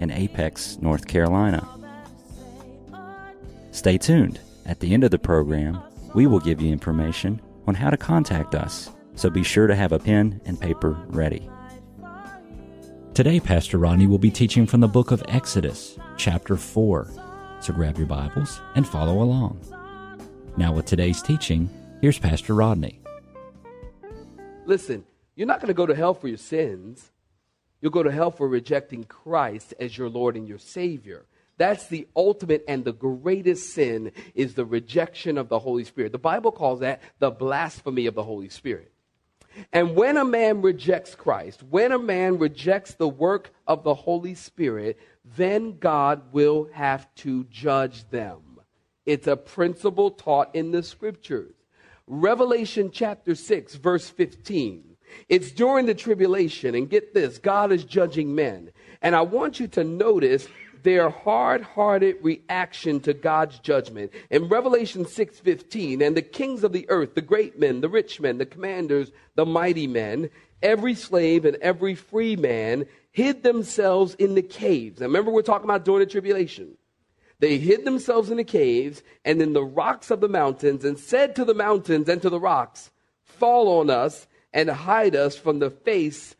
in Apex, North Carolina. Stay tuned. At the end of the program, we will give you information on how to contact us, so be sure to have a pen and paper ready. Today, Pastor Rodney will be teaching from the book of Exodus, chapter 4. So grab your Bibles and follow along. Now, with today's teaching, here's Pastor Rodney. Listen, you're not going to go to hell for your sins. You'll go to hell for rejecting Christ as your Lord and your Savior. That's the ultimate and the greatest sin is the rejection of the Holy Spirit. The Bible calls that the blasphemy of the Holy Spirit. And when a man rejects Christ, when a man rejects the work of the Holy Spirit, then God will have to judge them. It's a principle taught in the scriptures. Revelation chapter 6, verse 15. It's during the tribulation, and get this God is judging men. And I want you to notice their hard-hearted reaction to God's judgment. In Revelation 6:15, and the kings of the earth, the great men, the rich men, the commanders, the mighty men, every slave and every free man hid themselves in the caves. Now remember we're talking about during the tribulation. They hid themselves in the caves and in the rocks of the mountains and said to the mountains and to the rocks, "Fall on us and hide us from the face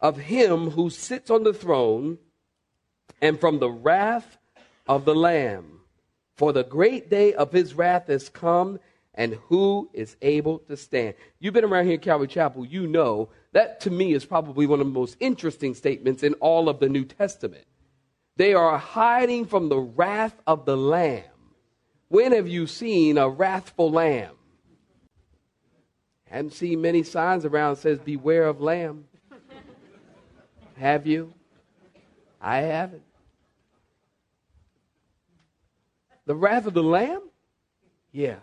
of him who sits on the throne and from the wrath of the Lamb. For the great day of his wrath has come, and who is able to stand? You've been around here at Calvary Chapel, you know that to me is probably one of the most interesting statements in all of the New Testament. They are hiding from the wrath of the Lamb. When have you seen a wrathful lamb? Haven't seen many signs around says beware of lamb. Have you? I haven't. The wrath of the lamb? Yeah.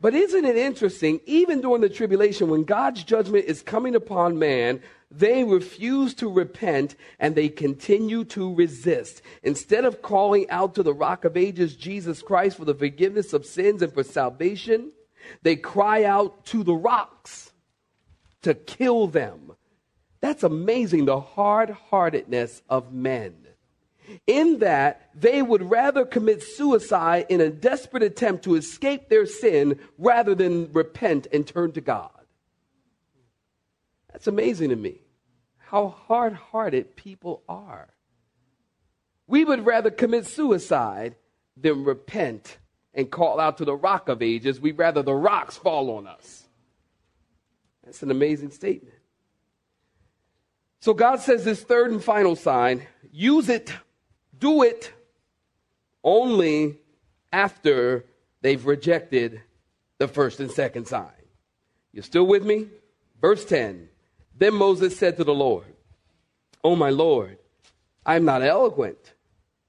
But isn't it interesting, even during the tribulation, when God's judgment is coming upon man, they refuse to repent and they continue to resist. Instead of calling out to the rock of ages, Jesus Christ, for the forgiveness of sins and for salvation, they cry out to the rocks to kill them. That's amazing, the hard heartedness of men. In that they would rather commit suicide in a desperate attempt to escape their sin rather than repent and turn to God. That's amazing to me how hard hearted people are. We would rather commit suicide than repent and call out to the rock of ages. We'd rather the rocks fall on us. That's an amazing statement. So God says this third and final sign use it, do it only after they've rejected the first and second sign. You still with me? Verse 10 Then Moses said to the Lord, Oh, my Lord, I am not eloquent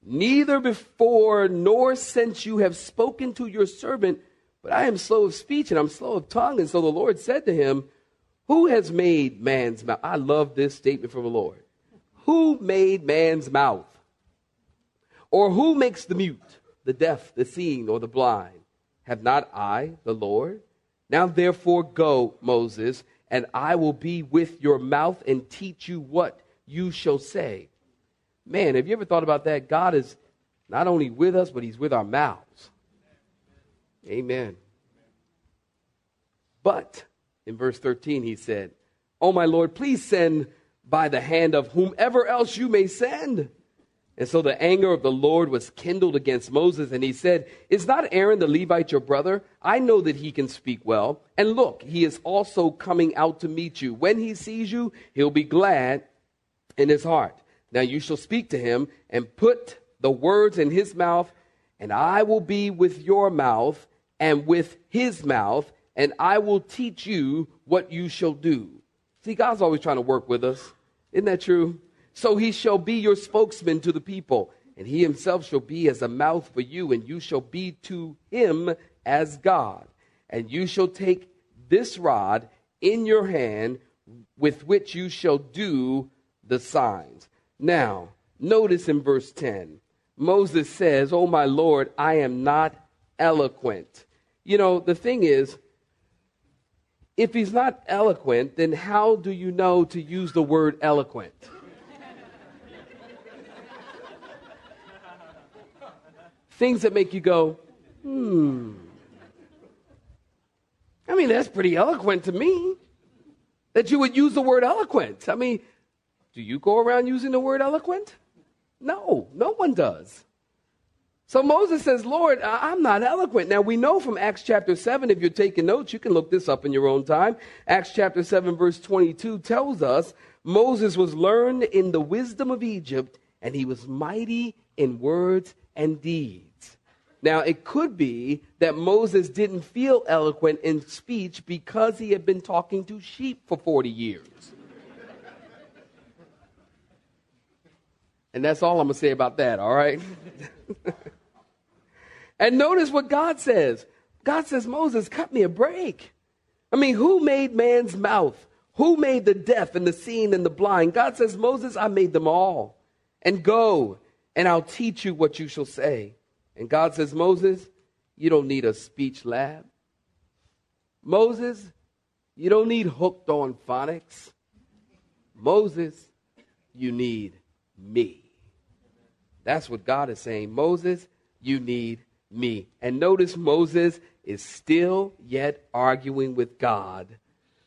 Neither before nor since you have spoken to your servant, but I am slow of speech and I'm slow of tongue. And so the Lord said to him, Who has made man's mouth? I love this statement from the Lord. Who made man's mouth? Or who makes the mute, the deaf, the seeing, or the blind? Have not I, the Lord? Now therefore go, Moses, and I will be with your mouth and teach you what you shall say. Man, have you ever thought about that? God is not only with us, but He's with our mouths. Amen. But in verse 13, he said, Oh, my Lord, please send by the hand of whomever else you may send. And so the anger of the Lord was kindled against Moses, and he said, Is not Aaron the Levite your brother? I know that he can speak well. And look, he is also coming out to meet you. When he sees you, he'll be glad in his heart. Now you shall speak to him and put the words in his mouth, and I will be with your mouth and with his mouth, and I will teach you what you shall do. See, God's always trying to work with us. Isn't that true? So he shall be your spokesman to the people, and he himself shall be as a mouth for you, and you shall be to him as God. And you shall take this rod in your hand with which you shall do the signs. Now, notice in verse 10, Moses says, Oh, my Lord, I am not eloquent. You know, the thing is, if he's not eloquent, then how do you know to use the word eloquent? Things that make you go, hmm. I mean, that's pretty eloquent to me that you would use the word eloquent. I mean, do you go around using the word eloquent? No, no one does. So Moses says, Lord, I'm not eloquent. Now we know from Acts chapter 7, if you're taking notes, you can look this up in your own time. Acts chapter 7, verse 22 tells us Moses was learned in the wisdom of Egypt, and he was mighty in words and deeds. Now it could be that Moses didn't feel eloquent in speech because he had been talking to sheep for 40 years. And that's all I'm going to say about that, all right? And notice what God says. God says, Moses, cut me a break. I mean, who made man's mouth? Who made the deaf and the seeing and the blind? God says, Moses, I made them all. And go, and I'll teach you what you shall say. And God says, Moses, you don't need a speech lab. Moses, you don't need hooked on phonics. Moses, you need me. That's what God is saying. Moses, you need me. And notice Moses is still yet arguing with God.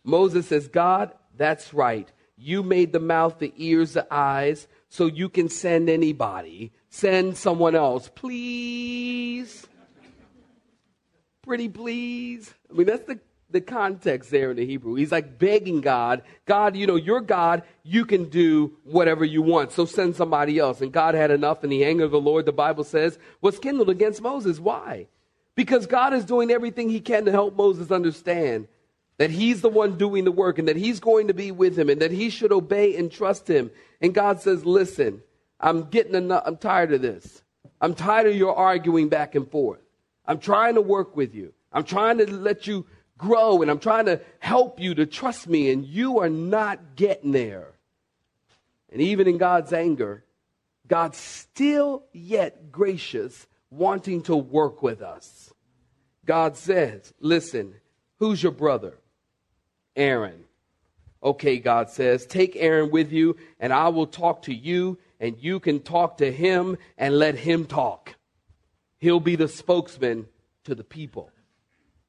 Moses says, God, that's right. You made the mouth, the ears, the eyes, so you can send anybody. Send someone else, please. Pretty please. I mean, that's the the context there in the Hebrew. He's like begging God, God, you know, you're God, you can do whatever you want, so send somebody else. And God had enough, and the anger of the Lord, the Bible says, was kindled against Moses. Why? Because God is doing everything he can to help Moses understand that he's the one doing the work and that he's going to be with him and that he should obey and trust him. And God says, listen, I'm getting enough, I'm tired of this. I'm tired of your arguing back and forth. I'm trying to work with you. I'm trying to let you grow and I'm trying to help you to trust me, and you are not getting there. And even in God's anger, God's still yet gracious, wanting to work with us. God says, Listen, who's your brother? Aaron. Okay, God says, take Aaron with you, and I will talk to you, and you can talk to him and let him talk. He'll be the spokesman to the people.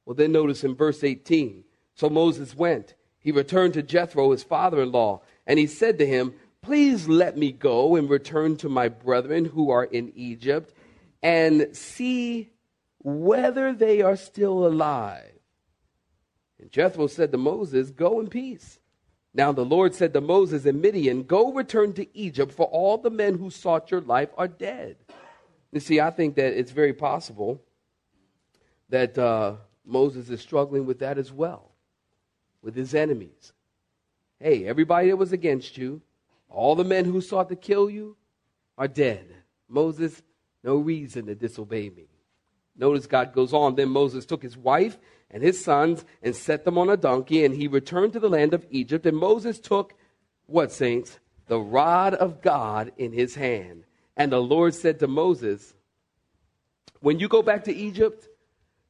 Well, then notice in verse 18. So Moses went. He returned to Jethro, his father in law, and he said to him, Please let me go and return to my brethren who are in Egypt and see whether they are still alive. And Jethro said to Moses, Go in peace. Now the Lord said to Moses and Midian, Go return to Egypt, for all the men who sought your life are dead. You see, I think that it's very possible that uh, Moses is struggling with that as well, with his enemies. Hey, everybody that was against you, all the men who sought to kill you are dead. Moses, no reason to disobey me. Notice God goes on. Then Moses took his wife and his sons and set them on a donkey, and he returned to the land of Egypt. And Moses took, what, saints? The rod of God in his hand. And the Lord said to Moses, When you go back to Egypt,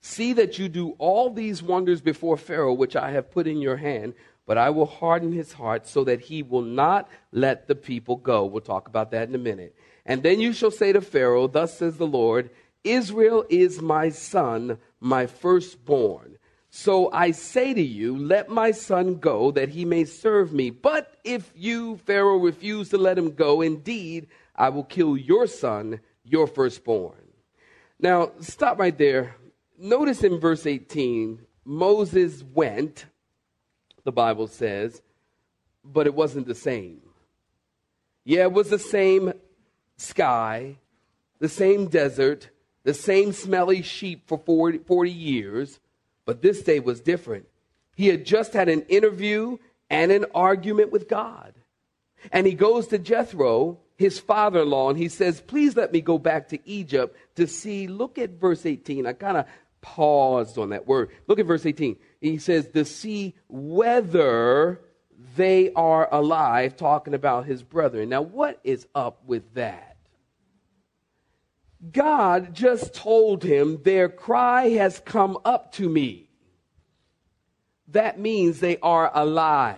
See that you do all these wonders before Pharaoh, which I have put in your hand, but I will harden his heart so that he will not let the people go. We'll talk about that in a minute. And then you shall say to Pharaoh, Thus says the Lord, Israel is my son, my firstborn. So I say to you, Let my son go, that he may serve me. But if you, Pharaoh, refuse to let him go, indeed, I will kill your son, your firstborn. Now, stop right there notice in verse 18, Moses went, the Bible says, but it wasn't the same. Yeah, it was the same sky, the same desert, the same smelly sheep for 40, 40 years, but this day was different. He had just had an interview and an argument with God. And he goes to Jethro, his father in law, and he says, Please let me go back to Egypt to see. Look at verse 18. I kind of paused on that word. Look at verse 18. He says, To see whether they are alive, talking about his brethren. Now, what is up with that? God just told him, Their cry has come up to me. That means they are alive.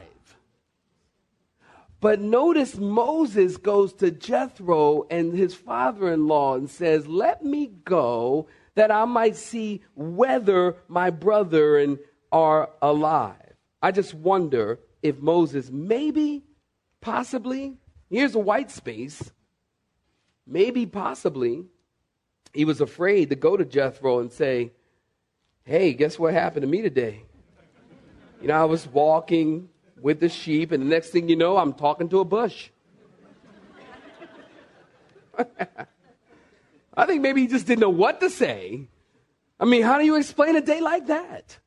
But notice Moses goes to Jethro and his father in law and says, Let me go that I might see whether my brethren are alive. I just wonder if Moses, maybe, possibly, here's a white space, maybe, possibly, he was afraid to go to Jethro and say, Hey, guess what happened to me today? You know, I was walking with the sheep, and the next thing you know, I'm talking to a bush. I think maybe he just didn't know what to say. I mean, how do you explain a day like that?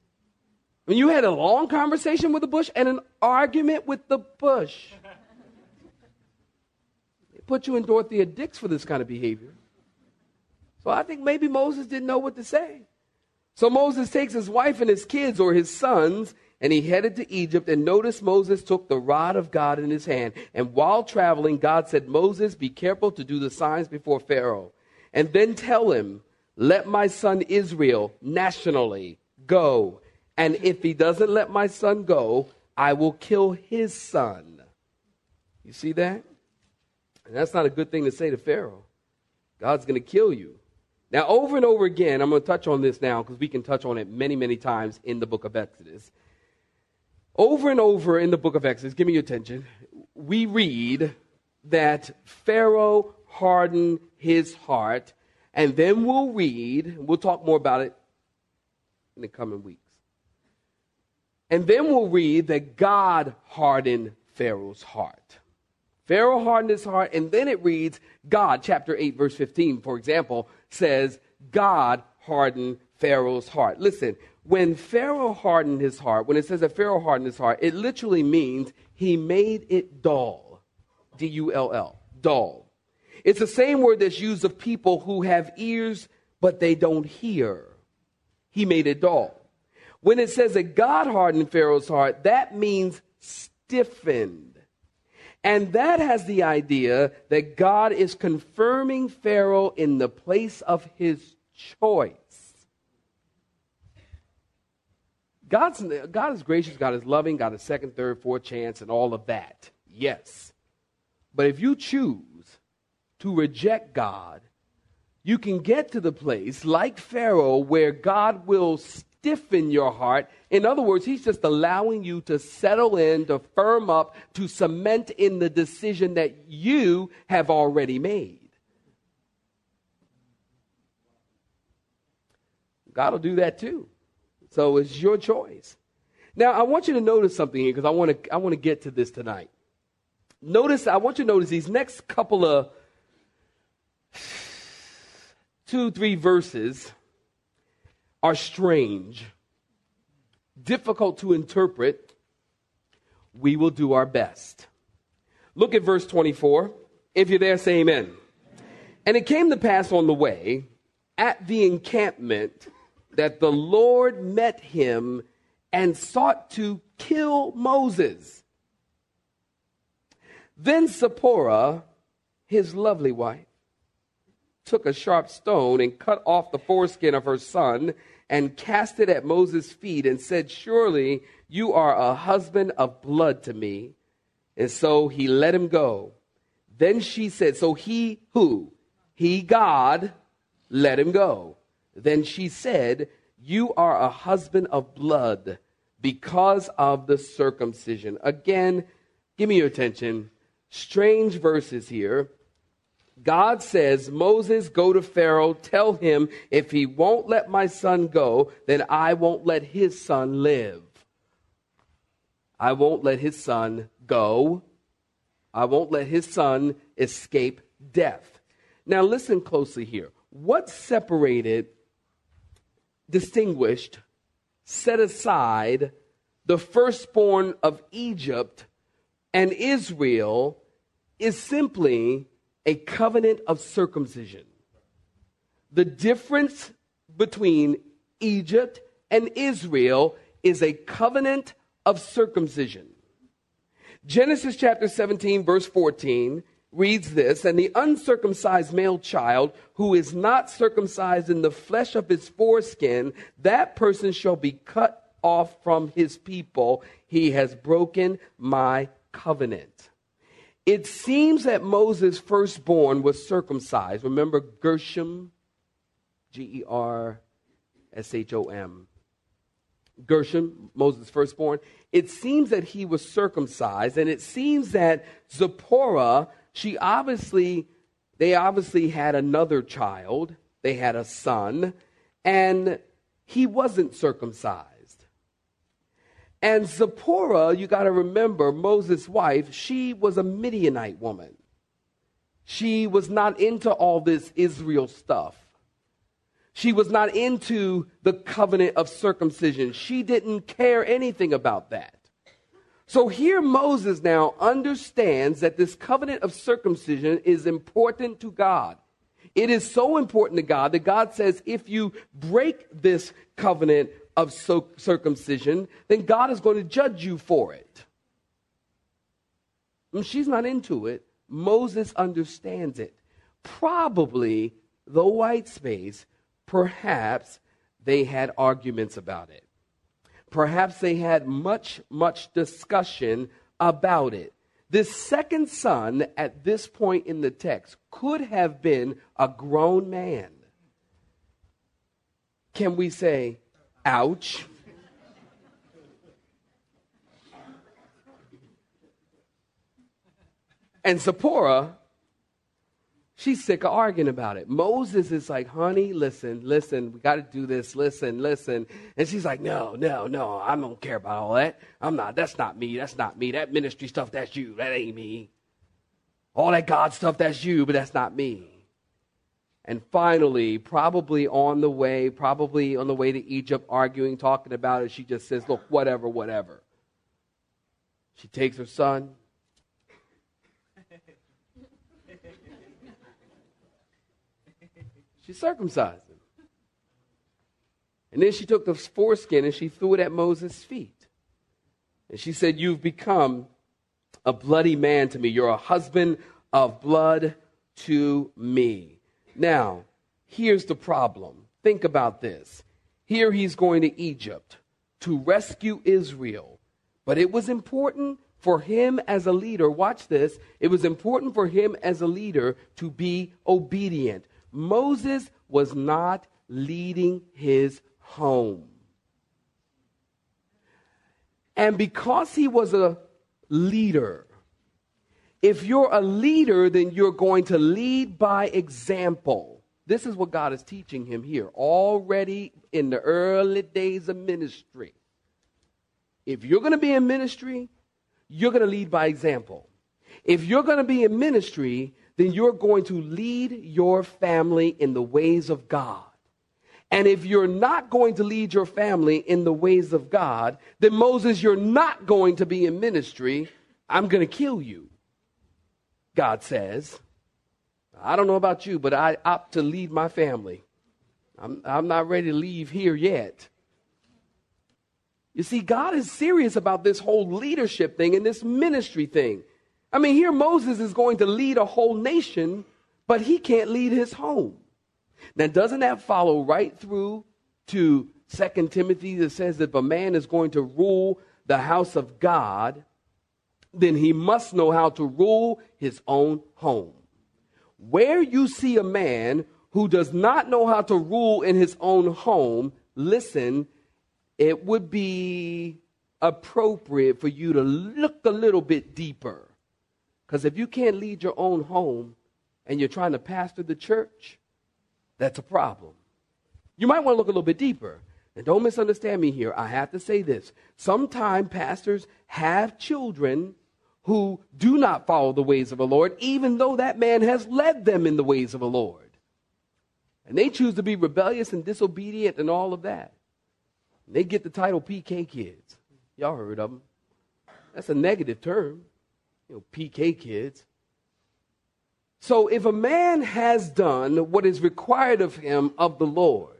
When you had a long conversation with the bush and an argument with the bush. They put you in Dorothea Dix for this kind of behavior. So I think maybe Moses didn't know what to say. So Moses takes his wife and his kids or his sons and he headed to Egypt. And notice Moses took the rod of God in his hand. And while traveling, God said, Moses, be careful to do the signs before Pharaoh. And then tell him, let my son Israel nationally go. And if he doesn't let my son go, I will kill his son. You see that? And that's not a good thing to say to Pharaoh. God's going to kill you. Now, over and over again, I'm going to touch on this now because we can touch on it many, many times in the book of Exodus. Over and over in the book of Exodus, give me your attention, we read that Pharaoh hardened his heart, and then we'll read, we'll talk more about it in the coming weeks. And then we'll read that God hardened Pharaoh's heart. Pharaoh hardened his heart, and then it reads God, chapter 8, verse 15, for example, says, God hardened Pharaoh's heart. Listen, when Pharaoh hardened his heart, when it says that Pharaoh hardened his heart, it literally means he made it dull. D U L L. Dull. It's the same word that's used of people who have ears but they don't hear. He made it dull. When it says that God hardened Pharaoh's heart, that means stiffened. And that has the idea that God is confirming Pharaoh in the place of his choice. God's, God is gracious, God is loving, God is second, third, fourth chance, and all of that. Yes. But if you choose to reject God, you can get to the place, like Pharaoh, where God will stiffen your heart. In other words, He's just allowing you to settle in, to firm up, to cement in the decision that you have already made. God will do that too. So it's your choice. Now, I want you to notice something here because I want to I want to get to this tonight. Notice I want you to notice these next couple of two, three verses are strange, difficult to interpret. We will do our best. Look at verse 24. If you're there, say amen. And it came to pass on the way at the encampment that the Lord met him and sought to kill Moses. Then Zipporah, his lovely wife, took a sharp stone and cut off the foreskin of her son and cast it at Moses' feet and said, Surely you are a husband of blood to me. And so he let him go. Then she said, So he who? He, God, let him go. Then she said, You are a husband of blood because of the circumcision. Again, give me your attention. Strange verses here. God says, Moses, go to Pharaoh, tell him, if he won't let my son go, then I won't let his son live. I won't let his son go. I won't let his son escape death. Now, listen closely here. What separated distinguished, set aside the firstborn of Egypt and Israel is simply a covenant of circumcision. The difference between Egypt and Israel is a covenant of circumcision. Genesis chapter 17, verse 14 reads this And the uncircumcised male child who is not circumcised in the flesh of his foreskin, that person shall be cut off from his people. He has broken my covenant. It seems that Moses' firstborn was circumcised. Remember Gershom? G E R S H O M. Gershom, Moses' firstborn. It seems that he was circumcised, and it seems that Zipporah, she obviously, they obviously had another child. They had a son, and he wasn't circumcised. And Zipporah, you got to remember, Moses' wife, she was a Midianite woman. She was not into all this Israel stuff. She was not into the covenant of circumcision. She didn't care anything about that. So here Moses now understands that this covenant of circumcision is important to God. It is so important to God that God says if you break this covenant of circumcision, then God is going to judge you for it. And she's not into it. Moses understands it. Probably the white space, perhaps they had arguments about it. Perhaps they had much, much discussion about it. This second son at this point in the text could have been a grown man. Can we say Ouch. And Zipporah, she's sick of arguing about it. Moses is like, honey, listen, listen, we got to do this, listen, listen. And she's like, no, no, no, I don't care about all that. I'm not, that's not me, that's not me. That ministry stuff, that's you, that ain't me. All that God stuff, that's you, but that's not me. And finally, probably on the way, probably on the way to Egypt, arguing, talking about it, she just says, Look, whatever, whatever. She takes her son. She circumcised him. And then she took the foreskin and she threw it at Moses' feet. And she said, You've become a bloody man to me. You're a husband of blood to me. Now, here's the problem. Think about this. Here he's going to Egypt to rescue Israel. But it was important for him as a leader, watch this, it was important for him as a leader to be obedient. Moses was not leading his home. And because he was a leader, if you're a leader, then you're going to lead by example. This is what God is teaching him here already in the early days of ministry. If you're going to be in ministry, you're going to lead by example. If you're going to be in ministry, then you're going to lead your family in the ways of God. And if you're not going to lead your family in the ways of God, then Moses, you're not going to be in ministry. I'm going to kill you. God says. I don't know about you, but I opt to leave my family. I'm, I'm not ready to leave here yet. You see, God is serious about this whole leadership thing and this ministry thing. I mean, here Moses is going to lead a whole nation, but he can't lead his home. Now, doesn't that follow right through to Second Timothy that says that if a man is going to rule the house of God, then he must know how to rule his own home. Where you see a man who does not know how to rule in his own home, listen, it would be appropriate for you to look a little bit deeper. Because if you can't lead your own home and you're trying to pastor the church, that's a problem. You might want to look a little bit deeper. And don't misunderstand me here. I have to say this. Sometimes pastors have children who do not follow the ways of the Lord, even though that man has led them in the ways of the Lord. And they choose to be rebellious and disobedient and all of that. And they get the title PK kids. Y'all heard of them. That's a negative term. You know, PK kids. So if a man has done what is required of him of the Lord,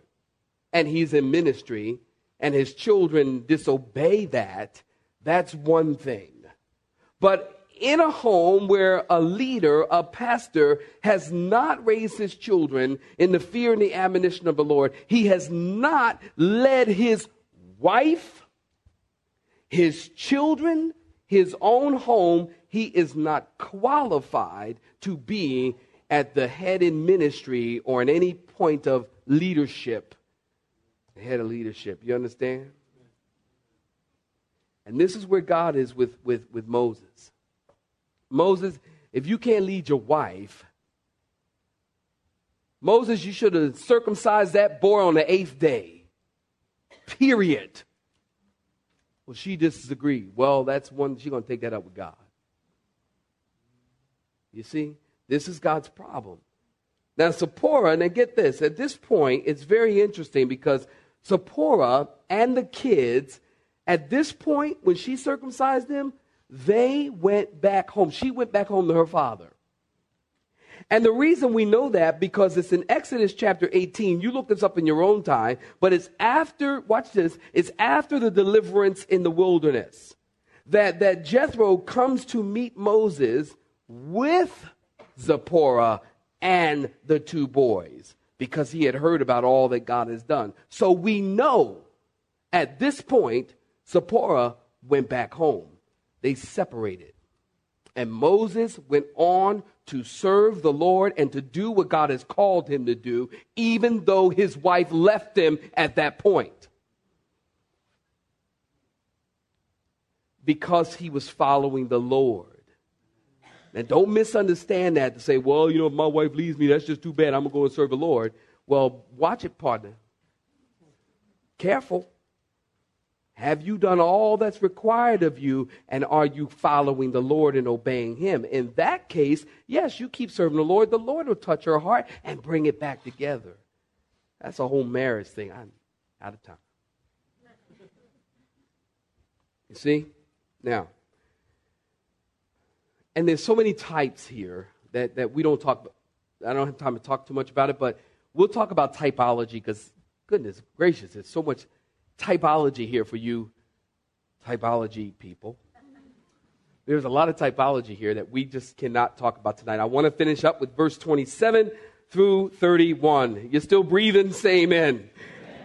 and he's in ministry, and his children disobey that, that's one thing. But in a home where a leader, a pastor, has not raised his children in the fear and the admonition of the Lord, he has not led his wife, his children, his own home, he is not qualified to be at the head in ministry or in any point of leadership. Head of leadership. You understand? And this is where God is with, with, with Moses. Moses, if you can't lead your wife, Moses, you should have circumcised that boy on the eighth day. Period. Well, she disagreed. Well, that's one, she's going to take that up with God. You see, this is God's problem. Now, Zipporah, and get this, at this point, it's very interesting because Zipporah and the kids, at this point, when she circumcised them, they went back home. She went back home to her father. And the reason we know that because it's in Exodus chapter 18. You look this up in your own time, but it's after, watch this, it's after the deliverance in the wilderness that, that Jethro comes to meet Moses with Zipporah and the two boys because he had heard about all that God has done. So we know at this point, Zipporah went back home. They separated. And Moses went on to serve the Lord and to do what God has called him to do, even though his wife left him at that point. Because he was following the Lord. And don't misunderstand that to say, well, you know, if my wife leaves me, that's just too bad. I'm going to go and serve the Lord. Well, watch it, partner. Careful. Have you done all that's required of you, and are you following the Lord and obeying Him? In that case, yes, you keep serving the Lord. The Lord will touch your heart and bring it back together. That's a whole marriage thing. I'm out of time. You see? Now, and there's so many types here that, that we don't talk I don't have time to talk too much about it, but we'll talk about typology because, goodness gracious, there's so much typology here for you, typology people. There's a lot of typology here that we just cannot talk about tonight. I want to finish up with verse 27 through 31. You're still breathing? Say amen.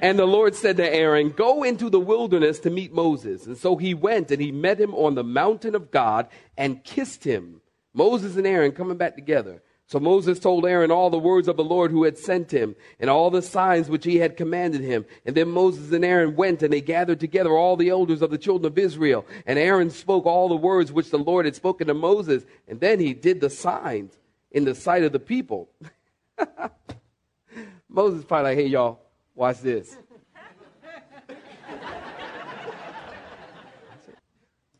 And the Lord said to Aaron, Go into the wilderness to meet Moses. And so he went and he met him on the mountain of God and kissed him. Moses and Aaron coming back together. So Moses told Aaron all the words of the Lord who had sent him and all the signs which he had commanded him. And then Moses and Aaron went and they gathered together all the elders of the children of Israel. And Aaron spoke all the words which the Lord had spoken to Moses. And then he did the signs in the sight of the people. Moses probably like, hey y'all, watch this.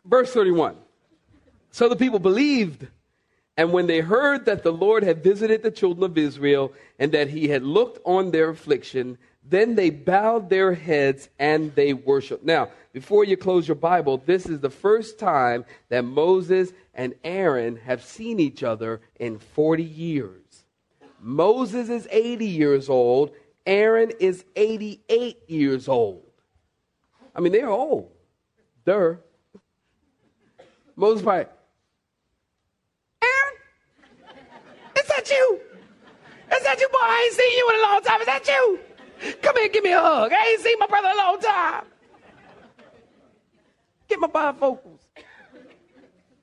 Verse 31. So the people believed and when they heard that the Lord had visited the children of Israel and that he had looked on their affliction, then they bowed their heads and they worshiped. Now, before you close your Bible, this is the first time that Moses and Aaron have seen each other in 40 years. Moses is 80 years old, Aaron is 88 years old. I mean, they're old. They're. Moses probably, you? Is that you, boy? I ain't seen you in a long time. Is that you? Come here, give me a hug. I ain't seen my brother in a long time. Get my bifocals.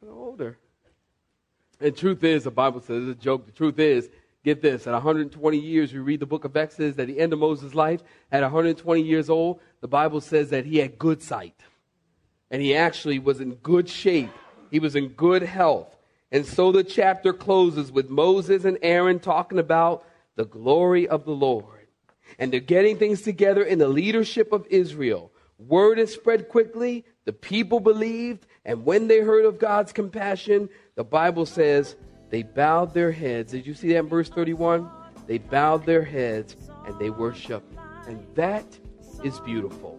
I'm older. And truth is, the Bible says, it's a joke. The truth is, get this, at 120 years, we read the book of Exodus, at the end of Moses' life, at 120 years old, the Bible says that he had good sight. And he actually was in good shape. He was in good health. And so the chapter closes with Moses and Aaron talking about the glory of the Lord. And they're getting things together in the leadership of Israel. Word is spread quickly, the people believed, and when they heard of God's compassion, the Bible says they bowed their heads. Did you see that in verse 31? They bowed their heads and they worshiped. And that is beautiful.